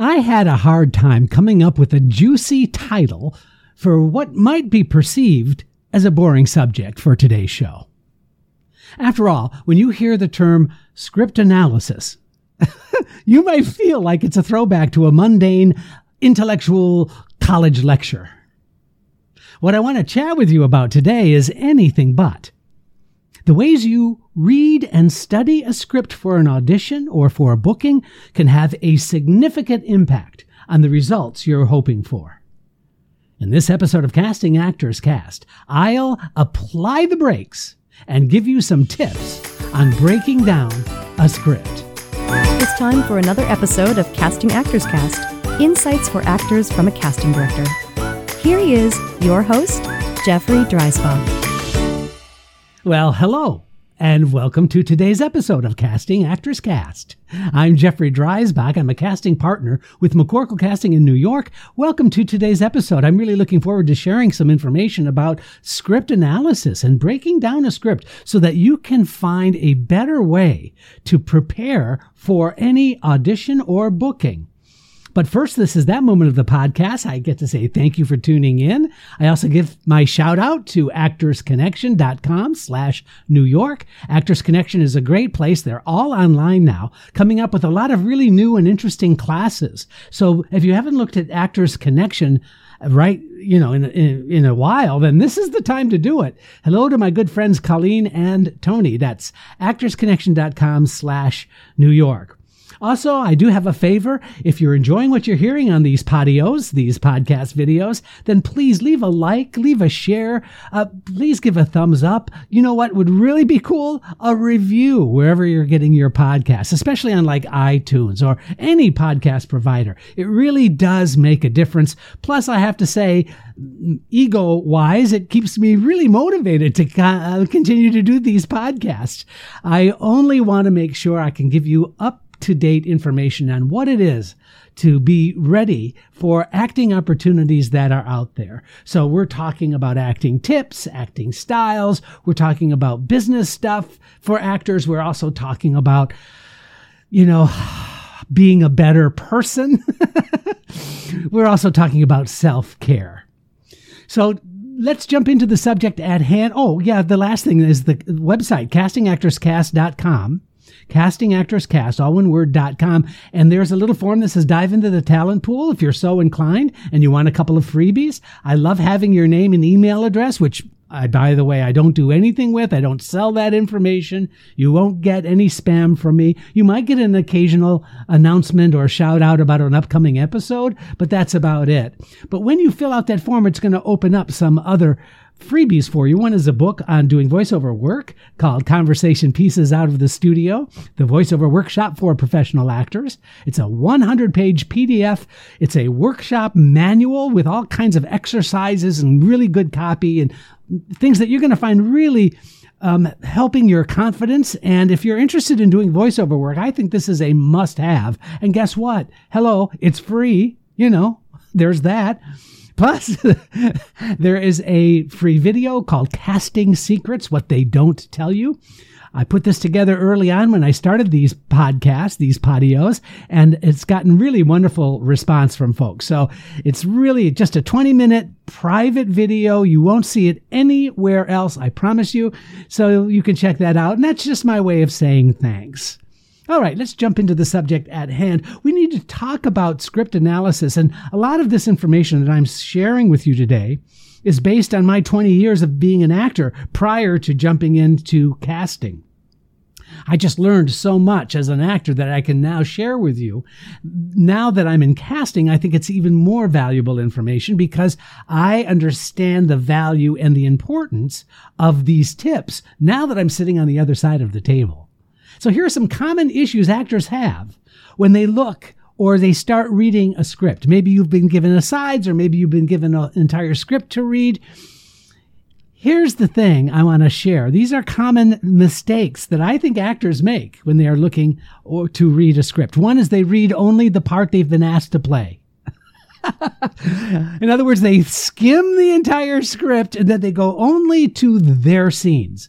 I had a hard time coming up with a juicy title for what might be perceived as a boring subject for today's show. After all, when you hear the term script analysis, you might feel like it's a throwback to a mundane intellectual college lecture. What I want to chat with you about today is anything but. The ways you read and study a script for an audition or for a booking can have a significant impact on the results you're hoping for. In this episode of Casting Actors Cast, I'll apply the brakes and give you some tips on breaking down a script. It's time for another episode of Casting Actors Cast Insights for Actors from a Casting Director. Here he is, your host, Jeffrey Dreisbach. Well, hello, and welcome to today's episode of Casting Actors Cast. I'm Jeffrey Dreisbach. I'm a casting partner with McCorkle Casting in New York. Welcome to today's episode. I'm really looking forward to sharing some information about script analysis and breaking down a script so that you can find a better way to prepare for any audition or booking. But first, this is that moment of the podcast. I get to say thank you for tuning in. I also give my shout out to actorsconnection.com slash New York. Actors Connection is a great place. They're all online now, coming up with a lot of really new and interesting classes. So if you haven't looked at Actors Connection, uh, right you know in, in in a while then this is the time to do it hello to my good friends colleen and tony that's actorsconnection.com slash new york also, I do have a favor. If you're enjoying what you're hearing on these podios, these podcast videos, then please leave a like, leave a share, uh, please give a thumbs up. You know what would really be cool? A review wherever you're getting your podcast, especially on like iTunes or any podcast provider. It really does make a difference. Plus, I have to say, ego wise, it keeps me really motivated to uh, continue to do these podcasts. I only want to make sure I can give you up to date information on what it is to be ready for acting opportunities that are out there. So we're talking about acting tips, acting styles. We're talking about business stuff for actors. We're also talking about, you know, being a better person. we're also talking about self care. So let's jump into the subject at hand. Oh, yeah, the last thing is the website, castingactorscast.com castingactorscast, all one word, dot com. And there's a little form that says dive into the talent pool if you're so inclined and you want a couple of freebies. I love having your name and email address, which I, by the way, I don't do anything with. I don't sell that information. You won't get any spam from me. You might get an occasional announcement or shout out about an upcoming episode, but that's about it. But when you fill out that form, it's going to open up some other freebies for you. One is a book on doing voiceover work called Conversation Pieces Out of the Studio, the voiceover workshop for professional actors. It's a 100 page PDF. It's a workshop manual with all kinds of exercises and really good copy and things that you're going to find really um, helping your confidence. And if you're interested in doing voiceover work, I think this is a must have. And guess what? Hello, it's free. You know, there's that. Plus, there is a free video called Casting Secrets What They Don't Tell You. I put this together early on when I started these podcasts, these podios, and it's gotten really wonderful response from folks. So it's really just a 20 minute private video. You won't see it anywhere else, I promise you. So you can check that out. And that's just my way of saying thanks. All right, let's jump into the subject at hand. We need to talk about script analysis, and a lot of this information that I'm sharing with you today is based on my 20 years of being an actor prior to jumping into casting. I just learned so much as an actor that I can now share with you. Now that I'm in casting, I think it's even more valuable information because I understand the value and the importance of these tips now that I'm sitting on the other side of the table. So here are some common issues actors have when they look or they start reading a script. Maybe you've been given asides or maybe you've been given an entire script to read. Here's the thing I want to share. These are common mistakes that I think actors make when they are looking or to read a script. One is they read only the part they've been asked to play. In other words, they skim the entire script and then they go only to their scenes.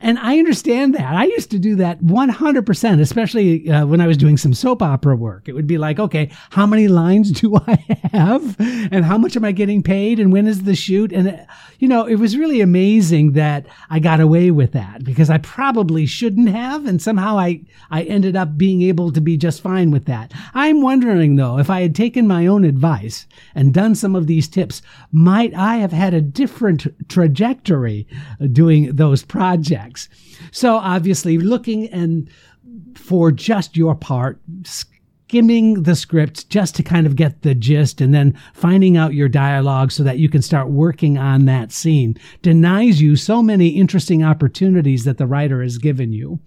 And I understand that. I used to do that 100%, especially uh, when I was doing some soap opera work. It would be like, okay, how many lines do I have? And how much am I getting paid? And when is the shoot? And, uh, you know, it was really amazing that I got away with that because I probably shouldn't have. And somehow I, I ended up being able to be just fine with that. I'm wondering though, if I had taken my own advice and done some of these tips, might I have had a different trajectory doing those projects? So obviously looking and for just your part, skimming the script just to kind of get the gist and then finding out your dialogue so that you can start working on that scene denies you so many interesting opportunities that the writer has given you.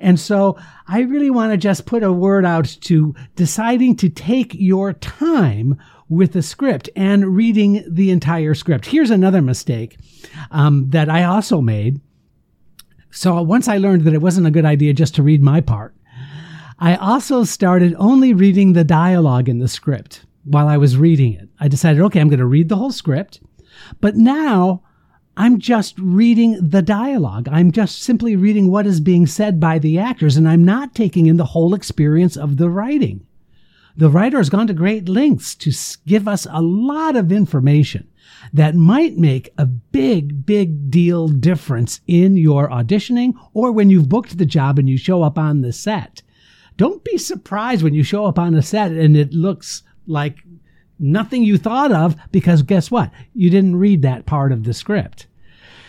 And so I really want to just put a word out to deciding to take your time with the script and reading the entire script. Here's another mistake um, that I also made. So once I learned that it wasn't a good idea just to read my part, I also started only reading the dialogue in the script while I was reading it. I decided, okay, I'm going to read the whole script, but now I'm just reading the dialogue. I'm just simply reading what is being said by the actors, and I'm not taking in the whole experience of the writing. The writer has gone to great lengths to give us a lot of information that might make a big, big deal difference in your auditioning or when you've booked the job and you show up on the set. Don't be surprised when you show up on a set and it looks like nothing you thought of because guess what? You didn't read that part of the script.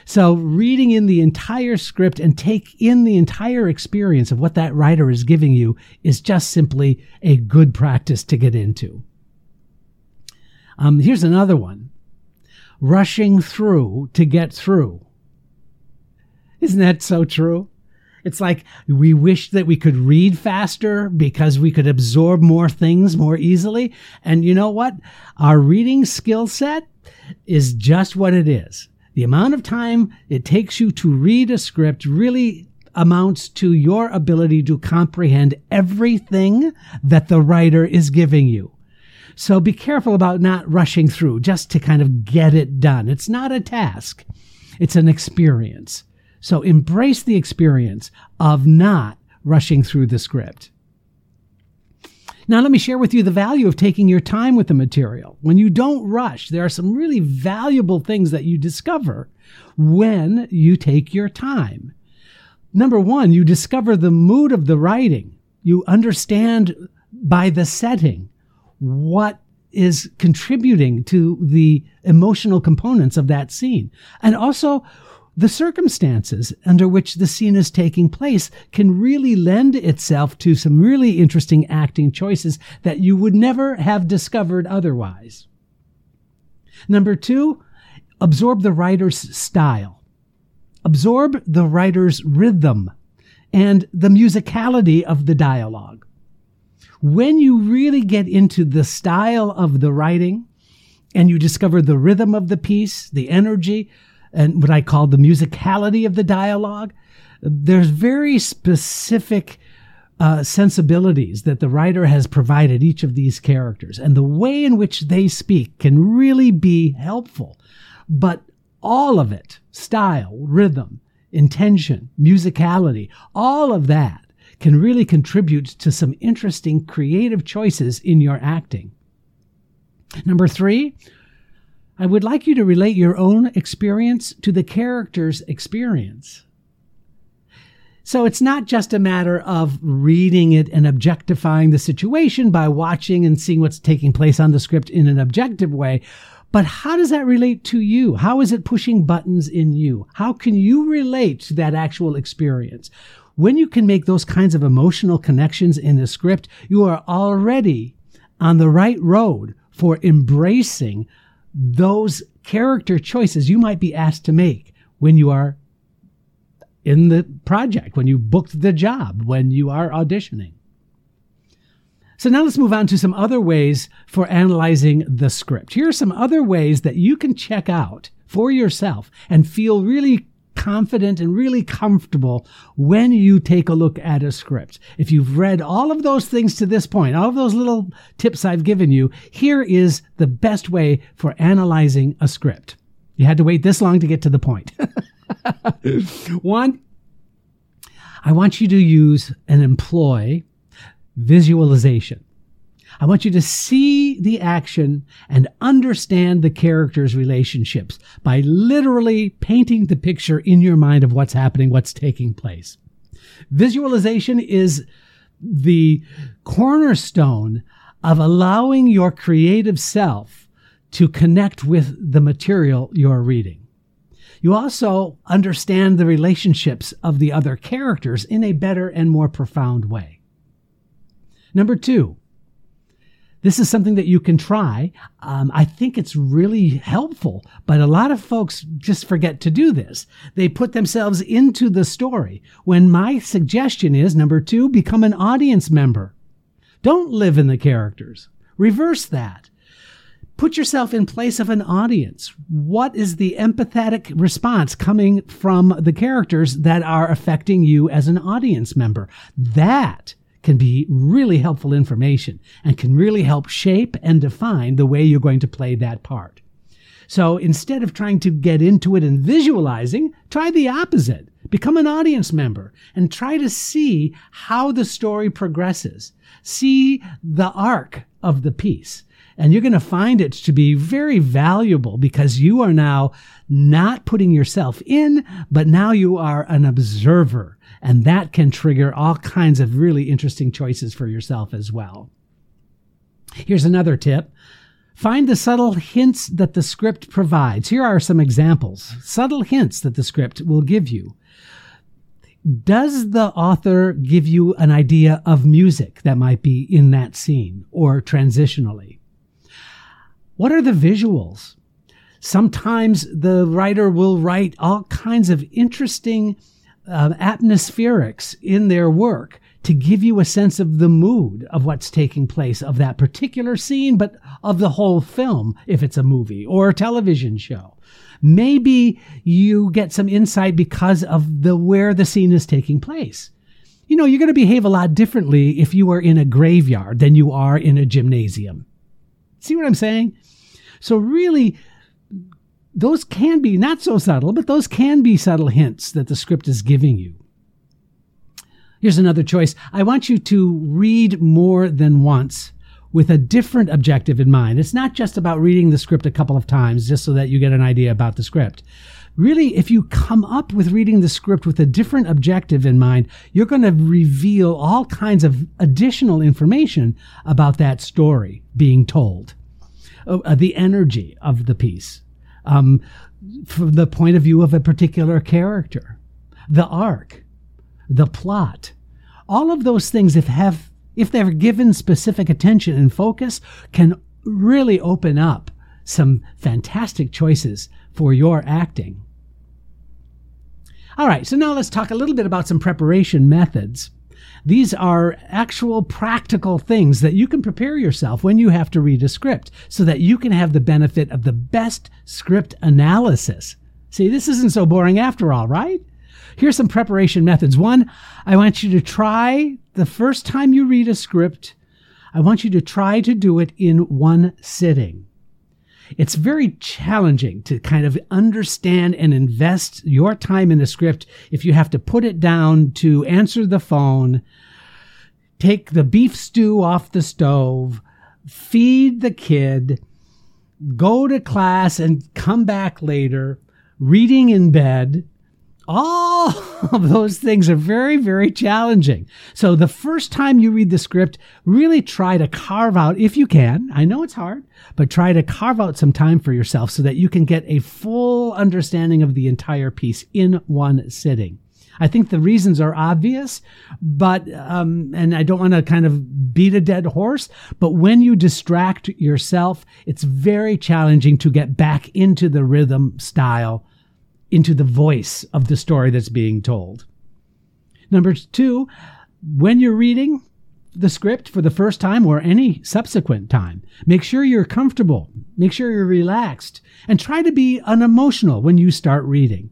So, reading in the entire script and take in the entire experience of what that writer is giving you is just simply a good practice to get into. Um, here's another one rushing through to get through. Isn't that so true? It's like we wish that we could read faster because we could absorb more things more easily. And you know what? Our reading skill set is just what it is. The amount of time it takes you to read a script really amounts to your ability to comprehend everything that the writer is giving you. So be careful about not rushing through just to kind of get it done. It's not a task. It's an experience. So embrace the experience of not rushing through the script. Now, let me share with you the value of taking your time with the material. When you don't rush, there are some really valuable things that you discover when you take your time. Number one, you discover the mood of the writing. You understand by the setting what is contributing to the emotional components of that scene. And also, the circumstances under which the scene is taking place can really lend itself to some really interesting acting choices that you would never have discovered otherwise. Number two, absorb the writer's style. Absorb the writer's rhythm and the musicality of the dialogue. When you really get into the style of the writing and you discover the rhythm of the piece, the energy, and what I call the musicality of the dialogue. There's very specific uh, sensibilities that the writer has provided each of these characters, and the way in which they speak can really be helpful. But all of it style, rhythm, intention, musicality all of that can really contribute to some interesting creative choices in your acting. Number three, I would like you to relate your own experience to the character's experience. So it's not just a matter of reading it and objectifying the situation by watching and seeing what's taking place on the script in an objective way, but how does that relate to you? How is it pushing buttons in you? How can you relate to that actual experience? When you can make those kinds of emotional connections in the script, you are already on the right road for embracing those character choices you might be asked to make when you are in the project, when you booked the job, when you are auditioning. So now let's move on to some other ways for analyzing the script. Here are some other ways that you can check out for yourself and feel really confident and really comfortable when you take a look at a script. If you've read all of those things to this point, all of those little tips I've given you, here is the best way for analyzing a script. You had to wait this long to get to the point. One, I want you to use and employ visualization. I want you to see the action and understand the characters' relationships by literally painting the picture in your mind of what's happening, what's taking place. Visualization is the cornerstone of allowing your creative self to connect with the material you're reading. You also understand the relationships of the other characters in a better and more profound way. Number two, this is something that you can try. Um, I think it's really helpful, but a lot of folks just forget to do this. They put themselves into the story. When my suggestion is number two, become an audience member. Don't live in the characters. Reverse that. Put yourself in place of an audience. What is the empathetic response coming from the characters that are affecting you as an audience member? That can be really helpful information and can really help shape and define the way you're going to play that part. So instead of trying to get into it and visualizing, try the opposite. Become an audience member and try to see how the story progresses. See the arc of the piece. And you're going to find it to be very valuable because you are now not putting yourself in, but now you are an observer and that can trigger all kinds of really interesting choices for yourself as well. Here's another tip. Find the subtle hints that the script provides. Here are some examples. Subtle hints that the script will give you. Does the author give you an idea of music that might be in that scene or transitionally? What are the visuals? Sometimes the writer will write all kinds of interesting uh, atmospherics in their work to give you a sense of the mood of what's taking place of that particular scene, but of the whole film, if it's a movie or a television show. Maybe you get some insight because of the where the scene is taking place. You know, you're going to behave a lot differently if you are in a graveyard than you are in a gymnasium. See what I'm saying? So really those can be not so subtle, but those can be subtle hints that the script is giving you. Here's another choice. I want you to read more than once with a different objective in mind. It's not just about reading the script a couple of times just so that you get an idea about the script. Really, if you come up with reading the script with a different objective in mind, you're going to reveal all kinds of additional information about that story being told, uh, the energy of the piece um, from the point of view of a particular character, the arc, the plot. All of those things, if have if they're given specific attention and focus, can really open up some fantastic choices for your acting. All right, so now let's talk a little bit about some preparation methods. These are actual practical things that you can prepare yourself when you have to read a script so that you can have the benefit of the best script analysis. See, this isn't so boring after all, right? Here's some preparation methods. One, I want you to try the first time you read a script, I want you to try to do it in one sitting. It's very challenging to kind of understand and invest your time in a script if you have to put it down to answer the phone, take the beef stew off the stove, feed the kid, go to class and come back later, reading in bed, all of those things are very, very challenging. So the first time you read the script, really try to carve out, if you can, I know it's hard, but try to carve out some time for yourself so that you can get a full understanding of the entire piece in one sitting. I think the reasons are obvious, but, um, and I don't want to kind of beat a dead horse, but when you distract yourself, it's very challenging to get back into the rhythm style into the voice of the story that's being told. Number two, when you're reading the script for the first time or any subsequent time, make sure you're comfortable, make sure you're relaxed, and try to be unemotional when you start reading.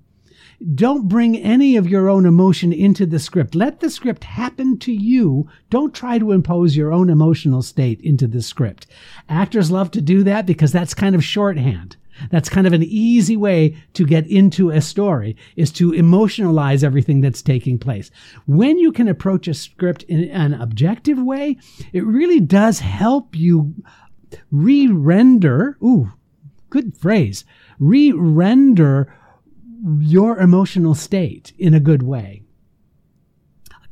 Don't bring any of your own emotion into the script. Let the script happen to you. Don't try to impose your own emotional state into the script. Actors love to do that because that's kind of shorthand That's kind of an easy way to get into a story is to emotionalize everything that's taking place. When you can approach a script in an objective way, it really does help you re-render, ooh, good phrase, re-render your emotional state in a good way.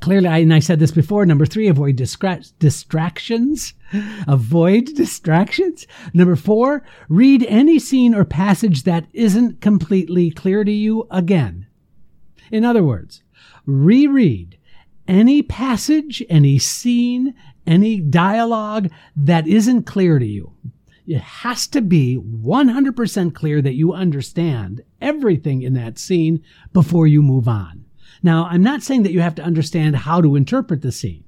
Clearly, I, and I said this before, number three, avoid distra- distractions. Avoid distractions. Number four, read any scene or passage that isn't completely clear to you again. In other words, reread any passage, any scene, any dialogue that isn't clear to you. It has to be 100% clear that you understand everything in that scene before you move on. Now, I'm not saying that you have to understand how to interpret the scene.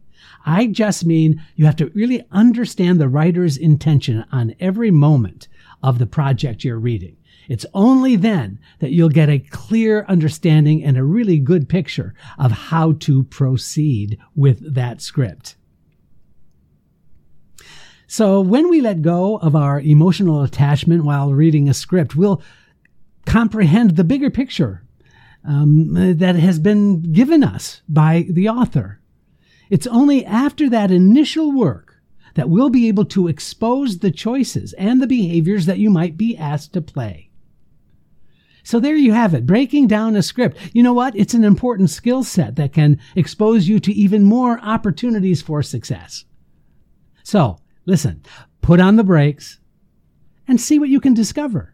I just mean you have to really understand the writer's intention on every moment of the project you're reading. It's only then that you'll get a clear understanding and a really good picture of how to proceed with that script. So when we let go of our emotional attachment while reading a script, we'll comprehend the bigger picture um, that has been given us by the author. It's only after that initial work that we'll be able to expose the choices and the behaviors that you might be asked to play. So there you have it, breaking down a script. You know what? It's an important skill set that can expose you to even more opportunities for success. So listen, put on the brakes and see what you can discover.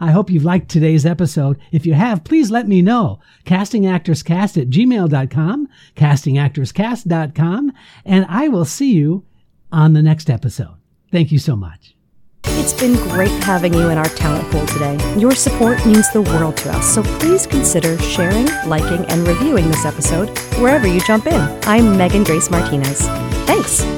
I hope you've liked today's episode. If you have, please let me know. Castingactorscast at gmail.com, castingactorscast.com, and I will see you on the next episode. Thank you so much. It's been great having you in our talent pool today. Your support means the world to us, so please consider sharing, liking, and reviewing this episode wherever you jump in. I'm Megan Grace Martinez. Thanks.